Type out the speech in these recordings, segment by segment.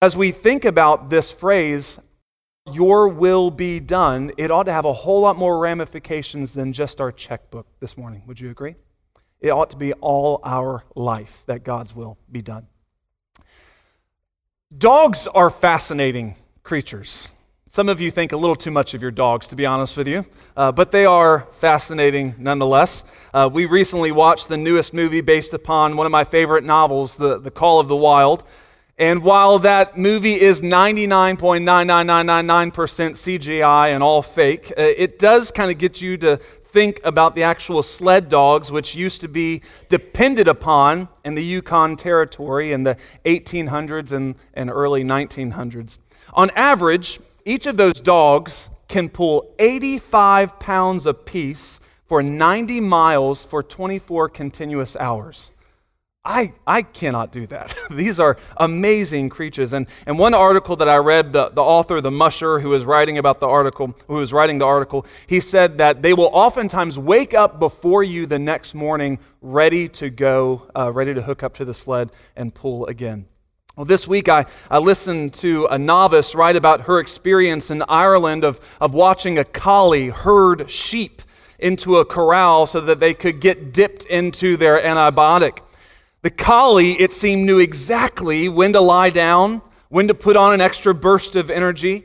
As we think about this phrase, your will be done, it ought to have a whole lot more ramifications than just our checkbook this morning. Would you agree? It ought to be all our life that God's will be done. Dogs are fascinating creatures. Some of you think a little too much of your dogs, to be honest with you, uh, but they are fascinating nonetheless. Uh, we recently watched the newest movie based upon one of my favorite novels, The, the Call of the Wild. And while that movie is 99.99999% CGI and all fake, uh, it does kind of get you to think about the actual sled dogs, which used to be depended upon in the Yukon Territory in the 1800s and, and early 1900s. On average, each of those dogs can pull 85 pounds apiece for 90 miles for 24 continuous hours. I, I cannot do that. These are amazing creatures. And, and one article that I read, the, the author, the musher who was writing about the article, who was writing the article, he said that they will oftentimes wake up before you the next morning ready to go, uh, ready to hook up to the sled and pull again. Well, this week I, I listened to a novice write about her experience in Ireland of, of watching a collie herd sheep into a corral so that they could get dipped into their antibiotic. The collie, it seemed, knew exactly when to lie down, when to put on an extra burst of energy.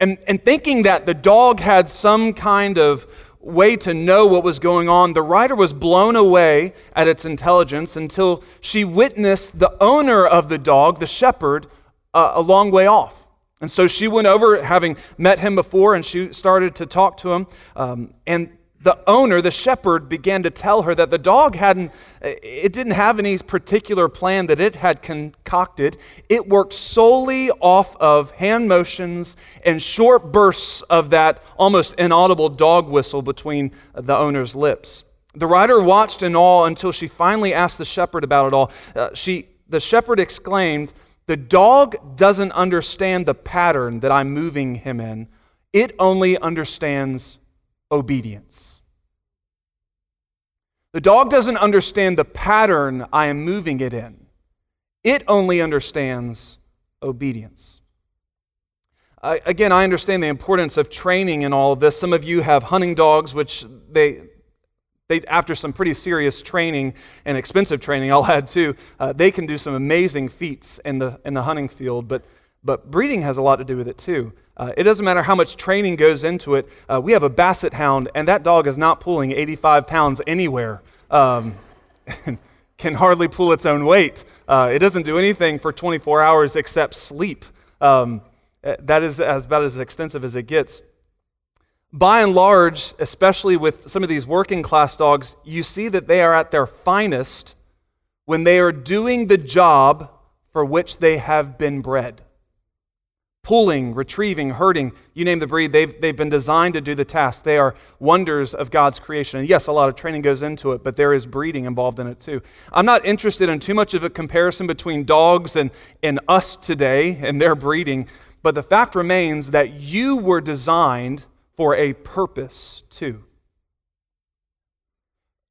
And, and thinking that the dog had some kind of way to know what was going on, the writer was blown away at its intelligence until she witnessed the owner of the dog, the shepherd, uh, a long way off. And so she went over, having met him before, and she started to talk to him. Um, and the owner, the shepherd, began to tell her that the dog hadn't, it didn't have any particular plan that it had concocted. It worked solely off of hand motions and short bursts of that almost inaudible dog whistle between the owner's lips. The rider watched in awe until she finally asked the shepherd about it all. Uh, she, the shepherd exclaimed, The dog doesn't understand the pattern that I'm moving him in, it only understands obedience. The dog doesn't understand the pattern I am moving it in, it only understands obedience. I, again, I understand the importance of training in all of this. Some of you have hunting dogs, which they, they after some pretty serious training and expensive training, I'll add too, uh, they can do some amazing feats in the, in the hunting field. But, but breeding has a lot to do with it too. Uh, it doesn't matter how much training goes into it. Uh, we have a basset hound, and that dog is not pulling 85 pounds anywhere. Um, can hardly pull its own weight. Uh, it doesn't do anything for 24 hours except sleep. Um, uh, that is as about as extensive as it gets. By and large, especially with some of these working class dogs, you see that they are at their finest when they are doing the job for which they have been bred pulling, retrieving, hurting, you name the breed, they've, they've been designed to do the task. They are wonders of God's creation. And yes, a lot of training goes into it, but there is breeding involved in it too. I'm not interested in too much of a comparison between dogs and, and us today and their breeding, but the fact remains that you were designed for a purpose too.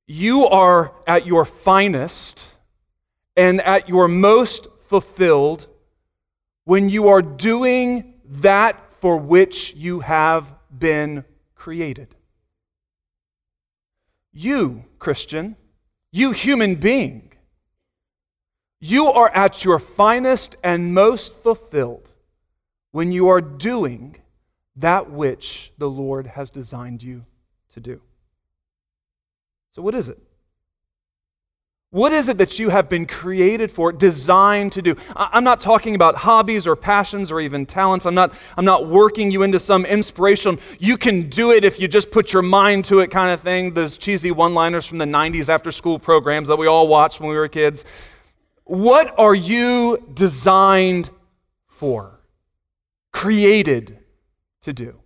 You are at your finest and at your most fulfilled when you are doing that for which you have been created. You, Christian, you human being, you are at your finest and most fulfilled when you are doing that which the Lord has designed you to do. So, what is it? What is it that you have been created for, designed to do? I'm not talking about hobbies or passions or even talents. I'm not, I'm not working you into some inspiration. You can do it if you just put your mind to it kind of thing. Those cheesy one liners from the 90s after school programs that we all watched when we were kids. What are you designed for? Created to do?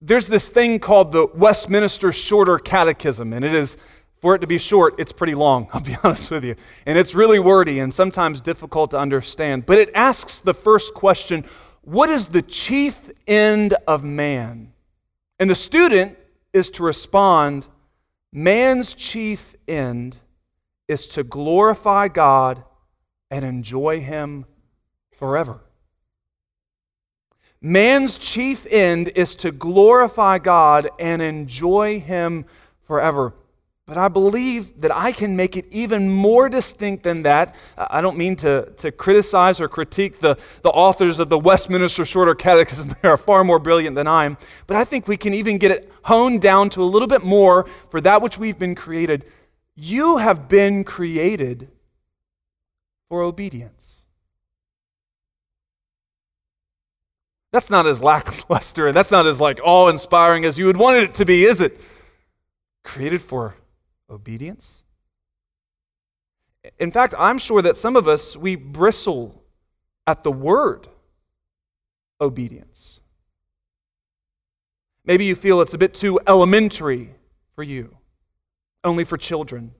There's this thing called the Westminster Shorter Catechism, and it is for it to be short, it's pretty long, I'll be honest with you. And it's really wordy and sometimes difficult to understand. But it asks the first question What is the chief end of man? And the student is to respond Man's chief end is to glorify God and enjoy Him forever. Man's chief end is to glorify God and enjoy Him forever. But I believe that I can make it even more distinct than that. I don't mean to, to criticize or critique the, the authors of the Westminster Shorter Catechism. They are far more brilliant than I am. But I think we can even get it honed down to a little bit more for that which we've been created. You have been created for obedience. That's not as lackluster and that's not as like awe-inspiring as you would want it to be, is it? Created for obedience. In fact, I'm sure that some of us we bristle at the word obedience. Maybe you feel it's a bit too elementary for you, only for children.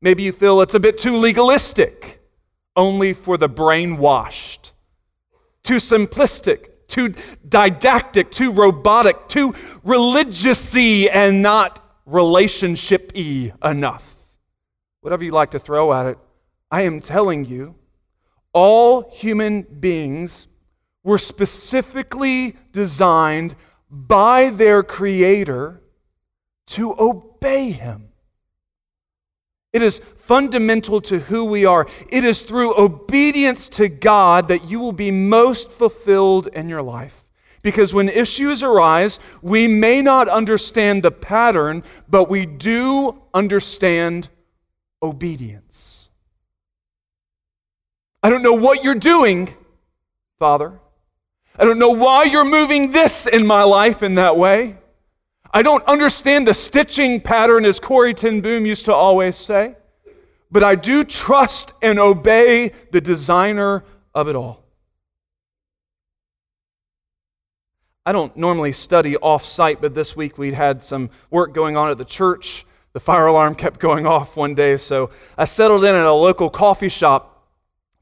Maybe you feel it's a bit too legalistic, only for the brainwashed, too simplistic, too didactic, too robotic, too religiousy and not relationship y enough. Whatever you like to throw at it, I am telling you, all human beings were specifically designed by their Creator to obey Him. It is fundamental to who we are. It is through obedience to God that you will be most fulfilled in your life. Because when issues arise, we may not understand the pattern, but we do understand obedience. I don't know what you're doing, Father. I don't know why you're moving this in my life in that way. I don't understand the stitching pattern, as Corrie ten Boom used to always say, but I do trust and obey the designer of it all. I don't normally study off site, but this week we'd had some work going on at the church. The fire alarm kept going off one day, so I settled in at a local coffee shop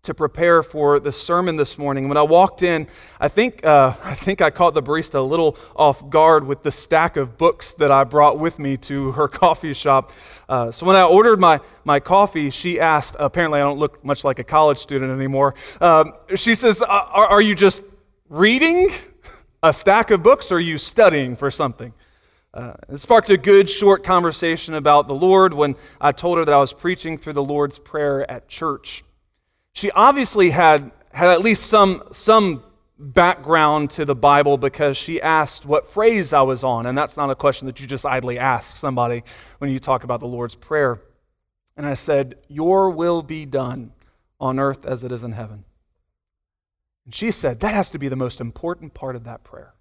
to prepare for the sermon this morning. When I walked in, I think, uh, I think I caught the barista a little off guard with the stack of books that I brought with me to her coffee shop. Uh, so when I ordered my, my coffee, she asked, apparently I don't look much like a college student anymore. Um, she says, are, are you just reading a stack of books or are you studying for something? Uh, it sparked a good short conversation about the Lord when I told her that I was preaching through the Lord's Prayer at church she obviously had, had at least some, some background to the Bible because she asked what phrase I was on. And that's not a question that you just idly ask somebody when you talk about the Lord's Prayer. And I said, Your will be done on earth as it is in heaven. And she said, That has to be the most important part of that prayer.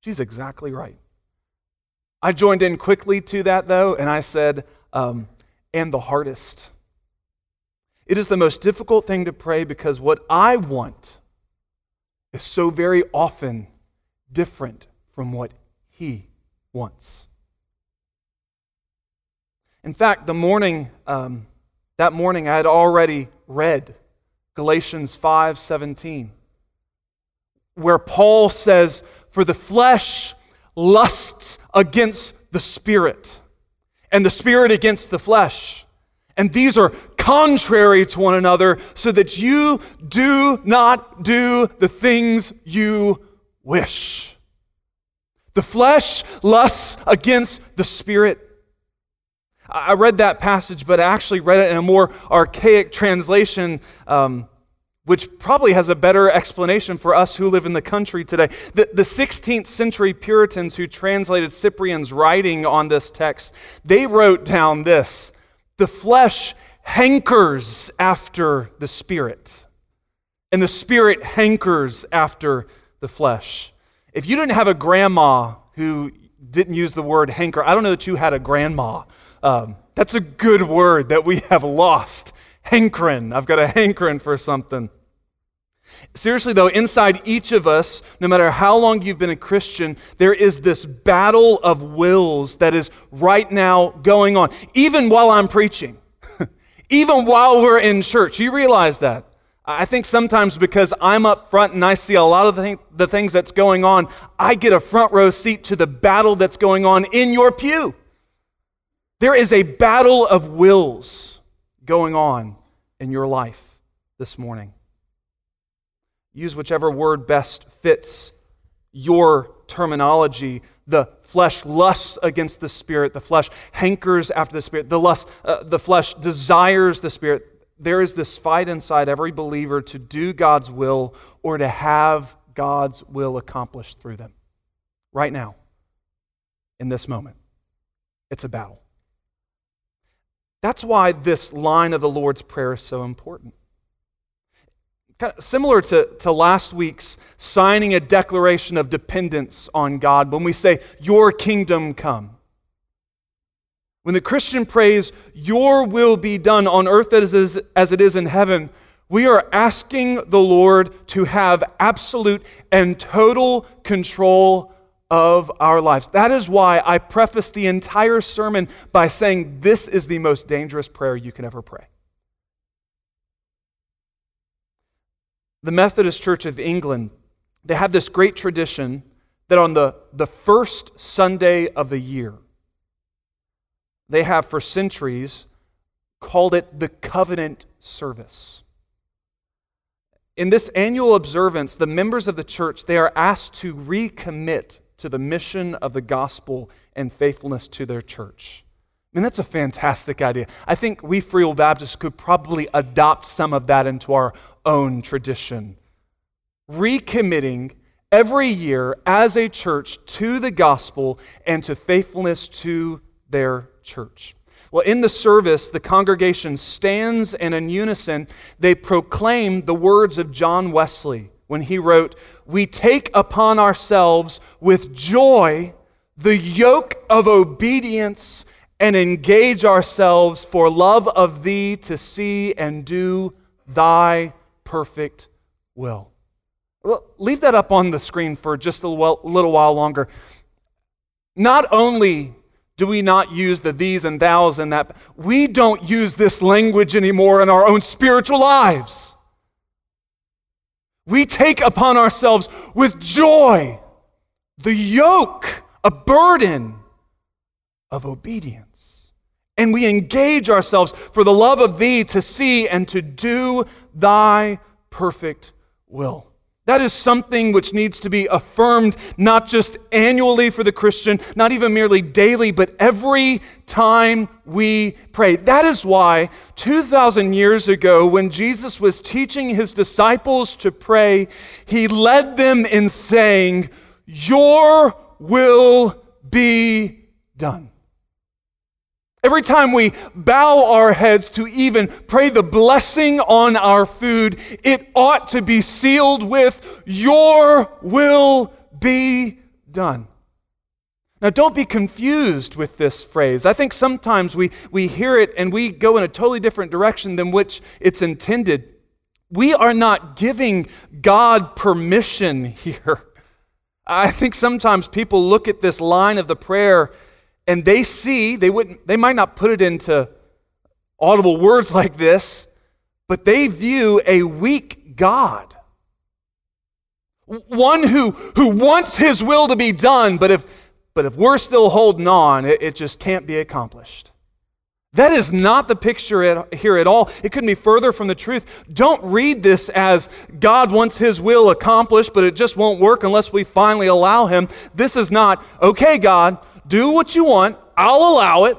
She's exactly right. I joined in quickly to that, though, and I said, um, And the hardest. It is the most difficult thing to pray because what I want is so very often different from what He wants. In fact, the morning, um, that morning, I had already read Galatians 5:17, where Paul says, "For the flesh lusts against the spirit, and the spirit against the flesh." And these are contrary to one another, so that you do not do the things you wish. The flesh lusts against the spirit. I read that passage, but I actually read it in a more archaic translation, um, which probably has a better explanation for us who live in the country today. The, the 16th century Puritans who translated Cyprian's writing on this text, they wrote down this The flesh hankers after the spirit, and the spirit hankers after the flesh. If you didn't have a grandma who didn't use the word hanker, I don't know that you had a grandma. Um, that's a good word that we have lost. Hankering. I've got a hankering for something. Seriously, though, inside each of us, no matter how long you've been a Christian, there is this battle of wills that is right now going on, even while I'm preaching even while we're in church. You realize that. I think sometimes because I'm up front and I see a lot of the, thing, the things that's going on, I get a front row seat to the battle that's going on in your pew. There is a battle of wills going on in your life this morning. use whichever word best fits your terminology. The flesh lusts against the spirit. The flesh hankers after the spirit. The, lust, uh, the flesh desires the spirit. There is this fight inside every believer to do God's will or to have God's will accomplished through them. Right now, in this moment, it's a battle. That's why this line of the Lord's Prayer is so important. Kind of similar to, to last week's signing a declaration of dependence on God when we say, Your kingdom come. When the Christian prays, Your will be done on earth as, is, as it is in heaven, we are asking the Lord to have absolute and total control of our lives. That is why I preface the entire sermon by saying this is the most dangerous prayer you can ever pray. The Methodist Church of England, they have this great tradition that on the, the first Sunday of the year, they have for centuries called it the covenant service. In this annual observance, the members of the church they are asked to recommit to the mission of the gospel and faithfulness to their church. I mean, that's a fantastic idea. I think we Free Will Baptists could probably adopt some of that into our own tradition. Recommitting every year as a church to the gospel and to faithfulness to their church. Well, in the service, the congregation stands and in unison, they proclaim the words of John Wesley when he wrote, We take upon ourselves with joy the yoke of obedience and engage ourselves for love of thee to see and do thy perfect will. Leave that up on the screen for just a little while longer. Not only do we not use the these and thous and that, we don't use this language anymore in our own spiritual lives we take upon ourselves with joy the yoke, a burden of obedience. And we engage ourselves for the love of Thee to see and to do Thy perfect will. That is something which needs to be affirmed not just annually for the Christian, not even merely daily, but every time we pray. That is why 2,000 years ago, when Jesus was teaching his disciples to pray, he led them in saying, Your will be done. Every time we bow our heads to even pray the blessing on our food, it ought to be sealed with, Your will be done. Now, don't be confused with this phrase. I think sometimes we, we hear it and we go in a totally different direction than which it's intended. We are not giving God permission here. I think sometimes people look at this line of the prayer and they see, they wouldn't, they might not put it into audible words like this, but they view a weak God. One who, who wants his will to be done, but if, but if we're still holding on, it, it just can't be accomplished. That is not the picture at, here at all. It couldn't be further from the truth. Don't read this as God wants his will accomplished, but it just won't work unless we finally allow him. This is not, okay, God, do what you want, I'll allow it.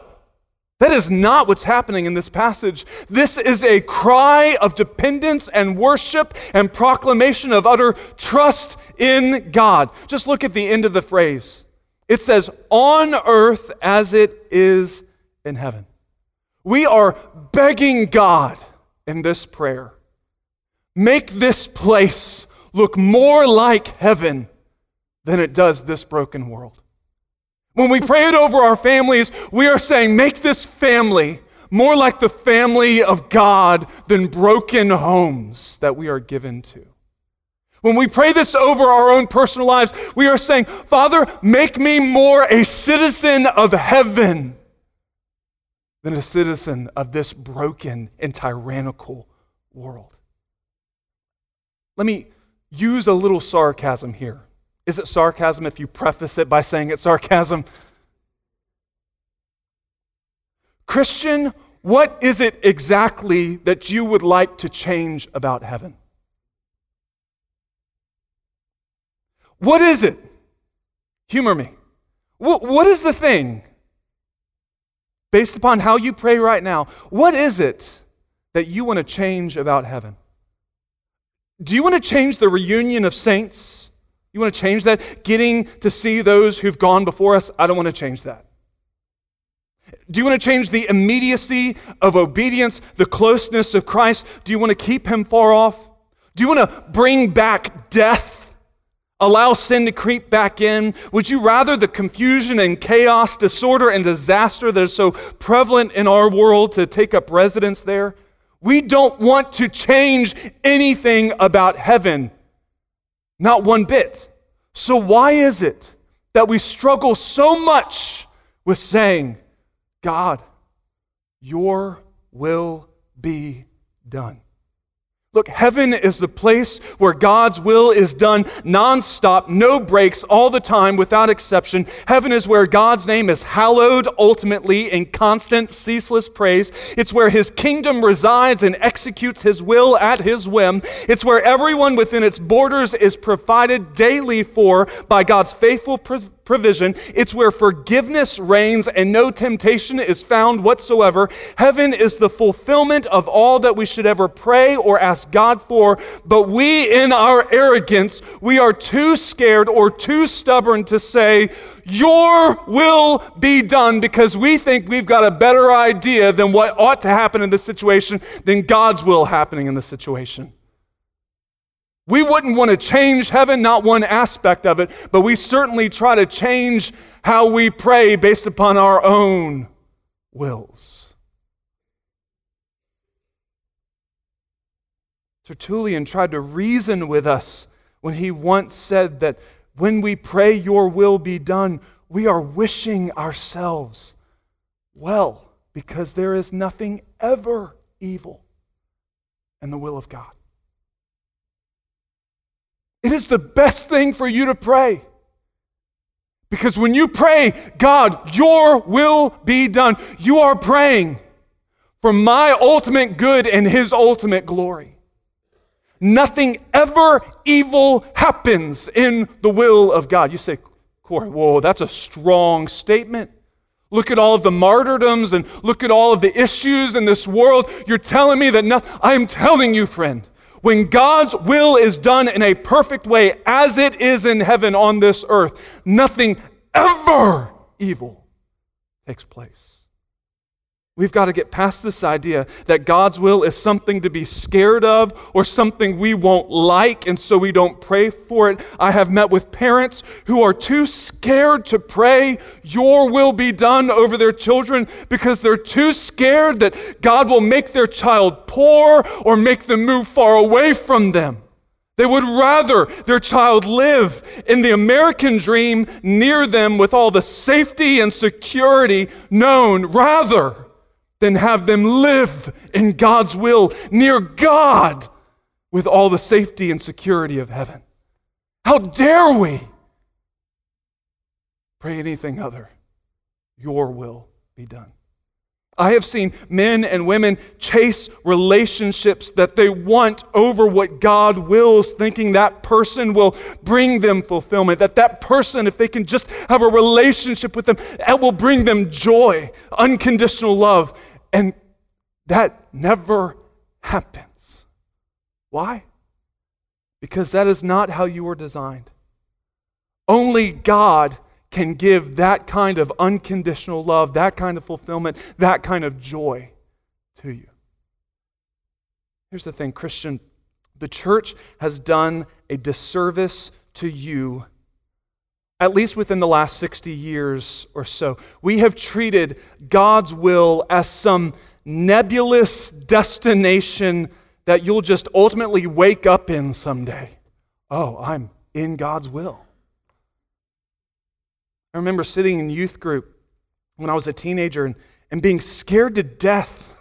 That is not what's happening in this passage. This is a cry of dependence and worship and proclamation of utter trust in God. Just look at the end of the phrase. It says, on earth as it is in heaven. We are begging God in this prayer make this place look more like heaven than it does this broken world. When we pray it over our families, we are saying, make this family more like the family of God than broken homes that we are given to. When we pray this over our own personal lives, we are saying, Father, make me more a citizen of heaven than a citizen of this broken and tyrannical world. Let me use a little sarcasm here. Is it sarcasm if you preface it by saying it's sarcasm? Christian, what is it exactly that you would like to change about heaven? What is it? Humor me. What, what is the thing, based upon how you pray right now, what is it that you want to change about heaven? Do you want to change the reunion of saints? You want to change that? Getting to see those who've gone before us? I don't want to change that. Do you want to change the immediacy of obedience, the closeness of Christ? Do you want to keep him far off? Do you want to bring back death? Allow sin to creep back in? Would you rather the confusion and chaos, disorder and disaster that is so prevalent in our world to take up residence there? We don't want to change anything about heaven, not one bit. So, why is it that we struggle so much with saying, God, your will be done? Look, heaven is the place where God's will is done nonstop, no breaks, all the time, without exception. Heaven is where God's name is hallowed ultimately in constant, ceaseless praise. It's where his kingdom resides and executes his will at his whim. It's where everyone within its borders is provided daily for by God's faithful provision. It's where forgiveness reigns and no temptation is found whatsoever. Heaven is the fulfillment of all that we should ever pray or ask God for. But we, in our arrogance, we are too scared or too stubborn to say, Your will be done, because we think we've got a better idea than what ought to happen in this situation than God's will happening in the situation. We wouldn't want to change heaven, not one aspect of it, but we certainly try to change how we pray based upon our own wills. Tertullian tried to reason with us when he once said that when we pray, Your will be done, we are wishing ourselves well because there is nothing ever evil in the will of God. It is the best thing for you to pray. Because when you pray, God, your will be done, you are praying for my ultimate good and his ultimate glory. Nothing ever evil happens in the will of God. You say, Corey, whoa, that's a strong statement. Look at all of the martyrdoms and look at all of the issues in this world. You're telling me that nothing. I am telling you, friend, when God's will is done in a perfect way, as it is in heaven on this earth, nothing ever evil takes place. We've got to get past this idea that God's will is something to be scared of or something we won't like, and so we don't pray for it. I have met with parents who are too scared to pray, Your will be done over their children, because they're too scared that God will make their child poor or make them move far away from them. They would rather their child live in the American dream near them with all the safety and security known, rather than have them live in God's will near God with all the safety and security of heaven. How dare we pray anything other? Your will be done. I have seen men and women chase relationships that they want over what God wills, thinking that person will bring them fulfillment, that that person, if they can just have a relationship with them, that will bring them joy, unconditional love. And that never happens. Why? Because that is not how you were designed. Only God can give that kind of unconditional love, that kind of fulfillment, that kind of joy to you. Here's the thing, Christian the church has done a disservice to you at least within the last 60 years or so, we have treated God's will as some nebulous destination that you'll just ultimately wake up in someday. Oh, I'm in God's will. I remember sitting in youth group when I was a teenager and, and being scared to death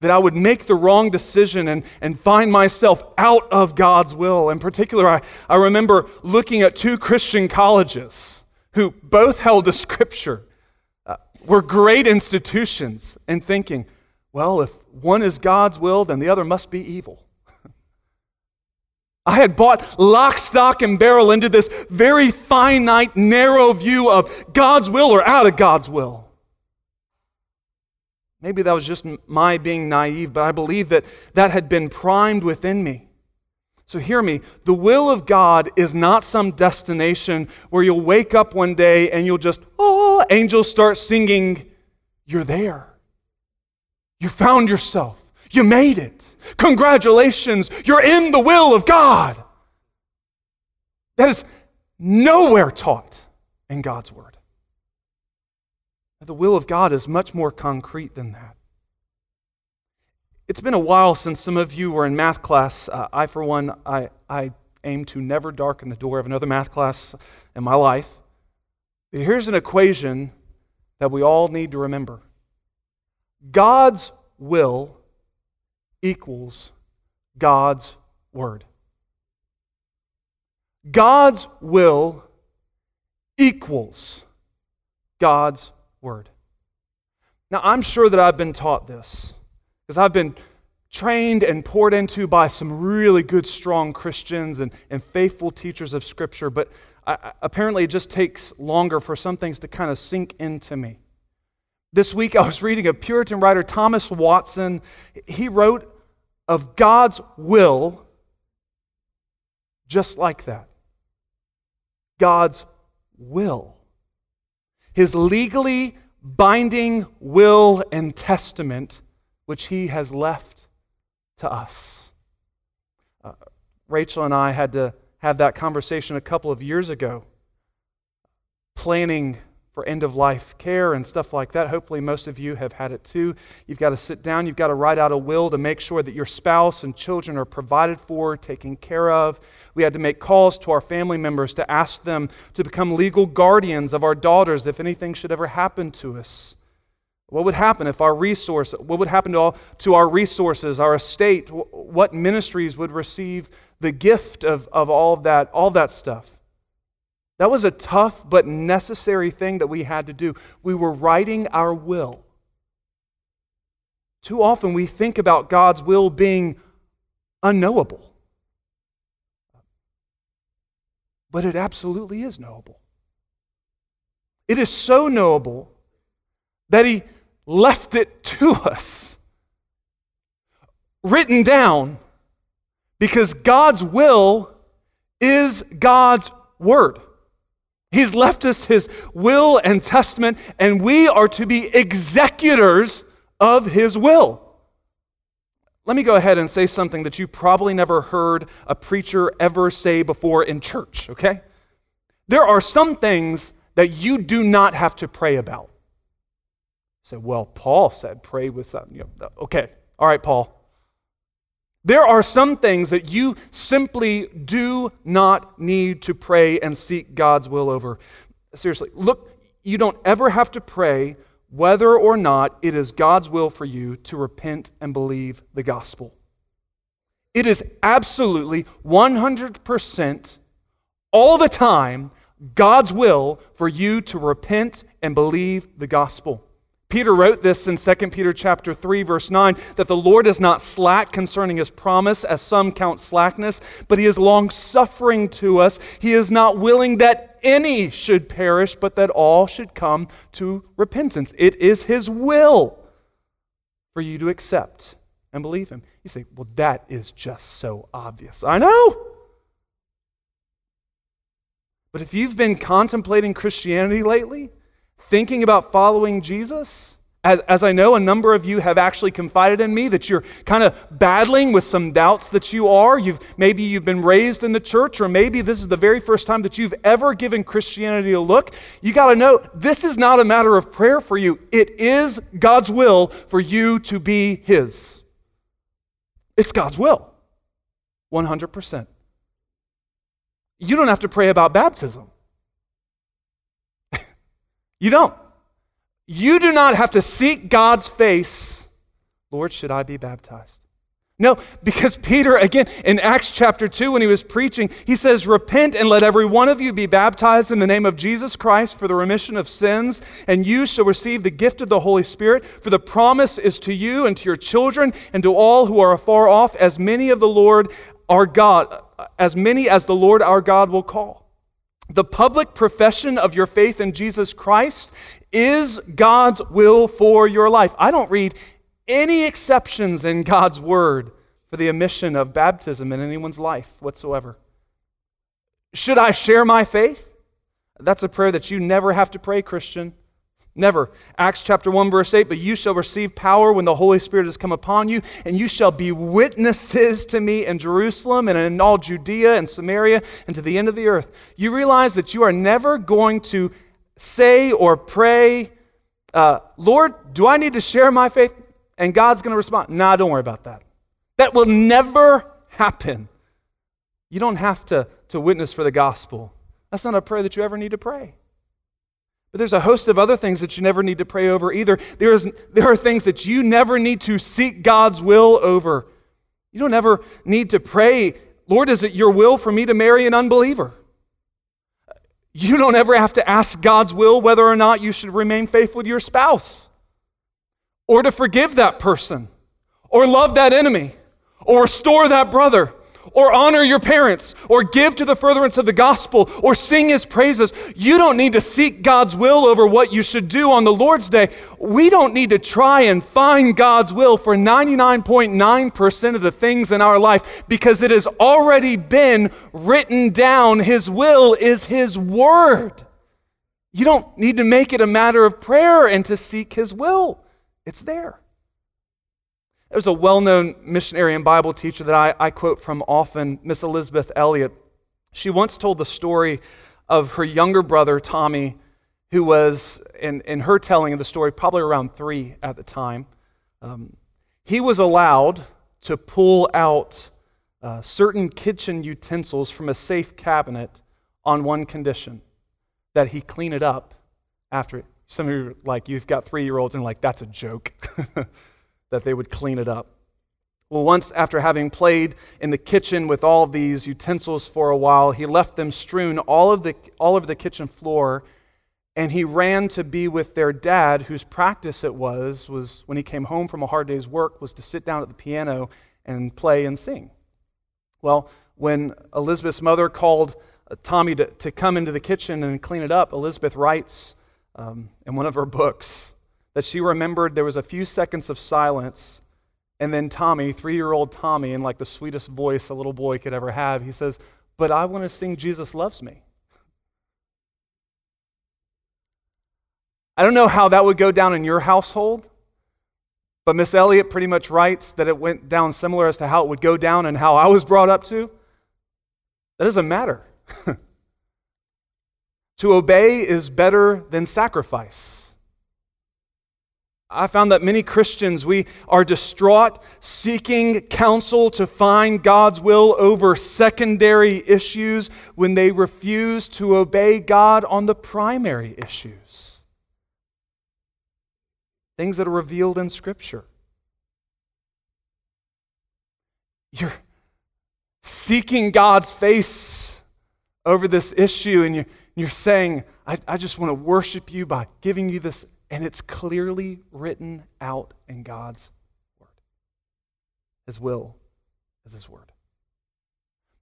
that I would make the wrong decision and, and find myself out of God's will. In particular, I, I remember looking at two Christian colleges who both held a scripture, uh, were great institutions, and thinking, well, if one is God's will, then the other must be evil. I had bought lock, stock, and barrel into this very finite, narrow view of God's will or out of God's will. Maybe that was just my being naive, but I believe that that had been primed within me. So hear me the will of God is not some destination where you'll wake up one day and you'll just, oh, angels start singing, you're there. You found yourself. You made it. Congratulations, you're in the will of God. That is nowhere taught in God's Word. The will of God is much more concrete than that. It's been a while since some of you were in math class. Uh, I, for one, I, I aim to never darken the door of another math class in my life. But here's an equation that we all need to remember God's will equals God's word. God's will equals God's word. Now, I'm sure that I've been taught this because I've been trained and poured into by some really good, strong Christians and, and faithful teachers of Scripture, but I, apparently it just takes longer for some things to kind of sink into me. This week I was reading a Puritan writer, Thomas Watson. He wrote of God's will just like that. God's will his legally binding will and testament, which he has left to us. Uh, Rachel and I had to have that conversation a couple of years ago, planning for end of life care and stuff like that. Hopefully, most of you have had it too. You've got to sit down, you've got to write out a will to make sure that your spouse and children are provided for, taken care of. We had to make calls to our family members to ask them to become legal guardians of our daughters if anything should ever happen to us. What would happen if our resource, what would happen to, all, to our resources, our estate? What ministries would receive the gift of, of all of that, all of that stuff? That was a tough but necessary thing that we had to do. We were writing our will. Too often we think about God's will being unknowable. But it absolutely is knowable. It is so knowable that He left it to us, written down, because God's will is God's word. He's left us his will and testament, and we are to be executors of his will. Let me go ahead and say something that you probably never heard a preacher ever say before in church, okay? There are some things that you do not have to pray about. Say, so, well, Paul said pray with something. You know, okay, all right, Paul. There are some things that you simply do not need to pray and seek God's will over. Seriously, look, you don't ever have to pray whether or not it is God's will for you to repent and believe the gospel. It is absolutely 100% all the time God's will for you to repent and believe the gospel. Peter wrote this in 2 Peter chapter 3 verse 9 that the Lord is not slack concerning his promise as some count slackness but he is long suffering to us. He is not willing that any should perish but that all should come to repentance. It is his will for you to accept and believe him. You say well that is just so obvious. I know. But if you've been contemplating Christianity lately thinking about following Jesus, as, as, I know a number of you have actually confided in me that you're kind of battling with some doubts that you are. You've, maybe you've been raised in the church, or maybe this is the very first time that you've ever given Christianity a look. You got to know this is not a matter of prayer for you, it is God's will for you to be His. It's God's will, 100%. You don't have to pray about baptism. You don't. You do not have to seek God's face. Lord, should I be baptized? No, because Peter, again, in Acts chapter 2, when he was preaching, he says, Repent and let every one of you be baptized in the name of Jesus Christ for the remission of sins, and you shall receive the gift of the Holy Spirit. For the promise is to you and to your children and to all who are afar off, as many of the Lord our God as many as the Lord our God will call. The public profession of your faith in Jesus Christ is God's will for your life. I don't read any exceptions in God's word for the omission of baptism in anyone's life whatsoever. Should I share my faith? That's a prayer that you never have to pray, Christian. Never. Acts chapter 1, verse 8, but you shall receive power when the Holy Spirit has come upon you, and you shall be witnesses to me in Jerusalem and in all Judea and Samaria and to the end of the earth. You realize that you are never going to say or pray, uh, Lord, do I need to share my faith? And God's going to respond, Nah, don't worry about that. That will never happen. You don't have to, to witness for the gospel. That's not a prayer that you ever need to pray. But there's a host of other things that you never need to pray over either. There, is, there are things that you never need to seek God's will over. You don't ever need to pray, Lord, is it your will for me to marry an unbeliever? You don't ever have to ask God's will whether or not you should remain faithful to your spouse, or to forgive that person, or love that enemy, or restore that brother, or honor your parents, or give to the furtherance of the gospel, or sing his praises. You don't need to seek God's will over what you should do on the Lord's day. We don't need to try and find God's will for 99.9% of the things in our life because it has already been written down. His will is his word. You don't need to make it a matter of prayer and to seek his will, it's there. There's a well known missionary and Bible teacher that I, I quote from often, Miss Elisabeth Elliot. She once told the story of her younger brother, Tommy, who was, in, in her telling of the story, probably around three at the time. Um, he was allowed to pull out uh, certain kitchen utensils from a safe cabinet on one condition that he clean it up after. it. Some of you, like, you've got three year olds and, like, that's a joke. that they would clean it up. Well, once after having played in the kitchen with all these utensils for a while, he left them strewn all, of the, all over the kitchen floor, and he ran to be with their dad, whose practice it was, was when he came home from a hard day's work, was to sit down at the piano and play and sing. Well, when Elisabeth's mother called uh, Tommy to, to come into the kitchen and clean it up, Elisabeth writes um, in one of her books, that she remembered there was a few seconds of silence, and then Tommy, three year old Tommy, in like the sweetest voice a little boy could ever have, he says, But I want to sing Jesus Loves Me. I don't know how that would go down in your household, but Miss Elliot pretty much writes that it went down similar as to how it would go down and how I was brought up to. That doesn't matter. to obey is better than sacrifice. I found that many Christians, we are distraught seeking counsel to find God's will over secondary issues when they refuse to obey God on the primary issues. Things that are revealed in Scripture. You're seeking God's face over this issue, and you're, you're saying, I, I just want to worship you by giving you this and it's clearly written out in God's word. His will is His word.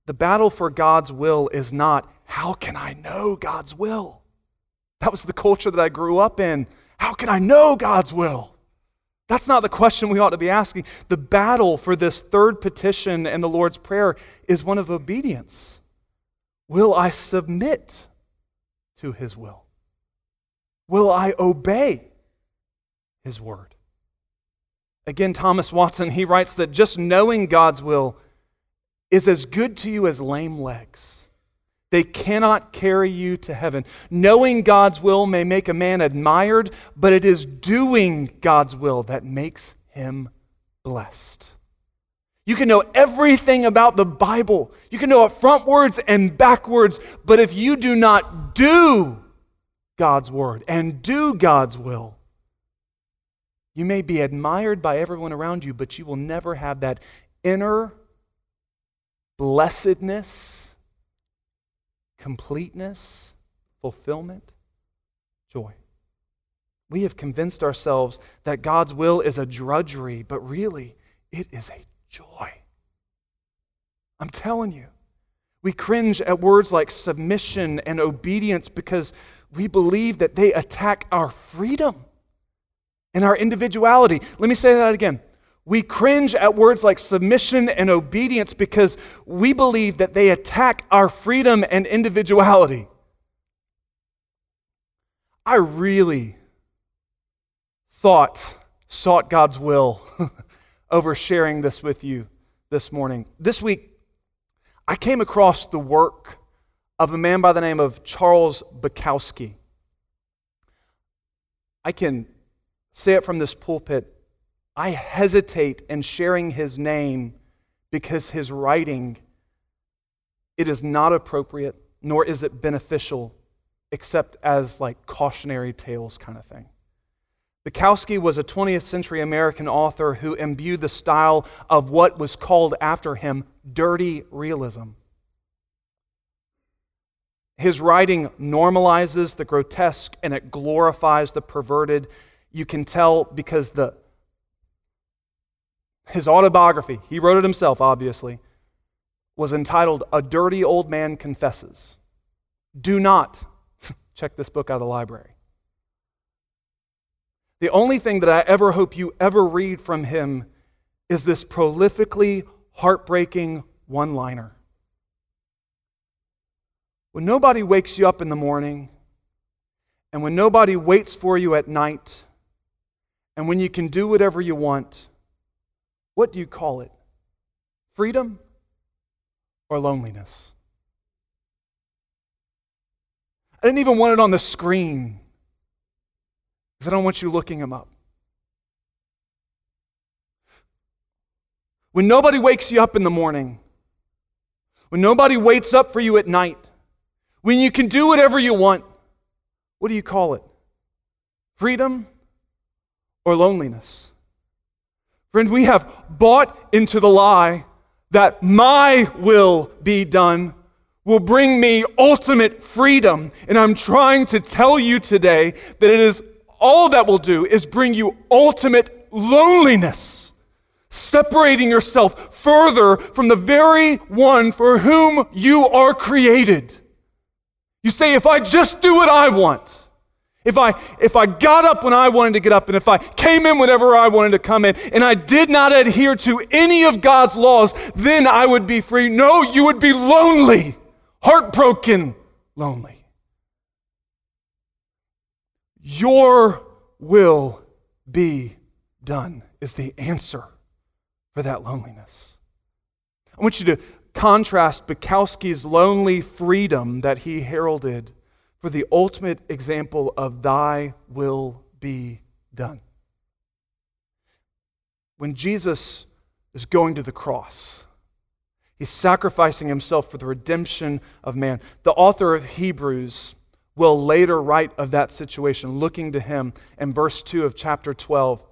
The battle for God's will is not, how can I know God's will? That was the culture that I grew up in. How can I know God's will? That's not the question we ought to be asking. The battle for this third petition in the Lord's Prayer is one of obedience. Will I submit to His will? Will I obey his word? Again, Thomas Watson, he writes that just knowing God's will is as good to you as lame legs. They cannot carry you to heaven. Knowing God's will may make a man admired, but it is doing God's will that makes him blessed. You can know everything about the Bible. You can know it frontwards and backwards, but if you do not do God's word and do God's will. You may be admired by everyone around you, but you will never have that inner blessedness, completeness, fulfillment, joy. We have convinced ourselves that God's will is a drudgery, but really, it is a joy. I'm telling you, We cringe at words like submission and obedience because we believe that they attack our freedom and our individuality. Let me say that again. We cringe at words like submission and obedience because we believe that they attack our freedom and individuality. I really thought, sought God's will over sharing this with you this morning. This week, I came across the work of a man by the name of Charles Bukowski. I can say it from this pulpit. I hesitate in sharing his name because his writing it is not appropriate nor is it beneficial except as like cautionary tales kind of thing. Bukowski was a 20th century American author who imbued the style of what was called after him dirty realism. His writing normalizes the grotesque and it glorifies the perverted. You can tell because the his autobiography, he wrote it himself obviously, was entitled A Dirty Old Man Confesses. Do not check this book out of the library. The only thing that I ever hope you ever read from him is this prolifically heartbreaking one liner. When nobody wakes you up in the morning, and when nobody waits for you at night, and when you can do whatever you want, what do you call it? Freedom or loneliness? I didn't even want it on the screen because I don't want you looking him up. When nobody wakes you up in the morning, when nobody waits up for you at night, when you can do whatever you want, what do you call it? Freedom or loneliness? Friend, we have bought into the lie that my will be done will bring me ultimate freedom. And I'm trying to tell you today that it is all that will do is bring you ultimate loneliness, separating yourself further from the very one for whom you are created. You say, if I just do what I want, if I, if I got up when I wanted to get up, and if I came in whenever I wanted to come in, and I did not adhere to any of God's laws, then I would be free. No, you would be lonely, heartbroken, lonely. Your will be done is the answer for that loneliness. I want you to contrast Bukowski's lonely freedom that he heralded for the ultimate example of thy will be done. When Jesus is going to the cross, he's sacrificing himself for the redemption of man. The author of Hebrews will later write of that situation, looking to him in verse 2 of chapter 12.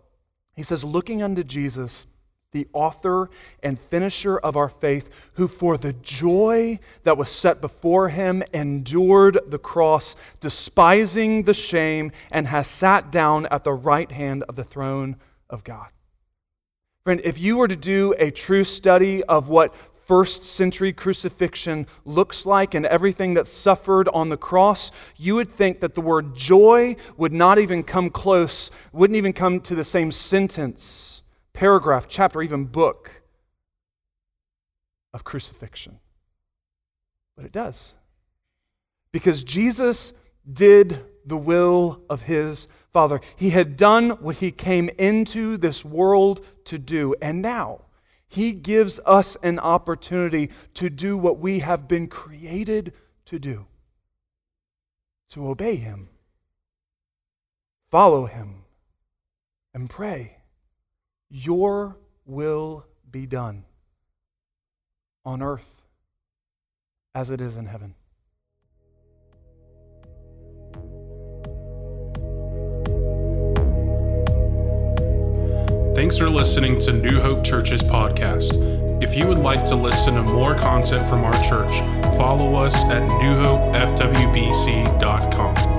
He says, Looking unto Jesus, the author and finisher of our faith, who for the joy that was set before him endured the cross, despising the shame, and has sat down at the right hand of the throne of God. Friend, if you were to do a true study of what first century crucifixion looks like and everything that suffered on the cross, you would think that the word joy would not even come close, wouldn't even come to the same sentence, paragraph, chapter, even book of crucifixion. But it does. Because Jesus did the will of his Father. He had done what he came into this world to do. And now, he gives us an opportunity to do what we have been created to do to obey Him, follow Him, and pray. Your will be done on earth as it is in heaven. Thanks for listening to New Hope Church's podcast. If you would like to listen to more content from our church, follow us at newhopefwbc.com.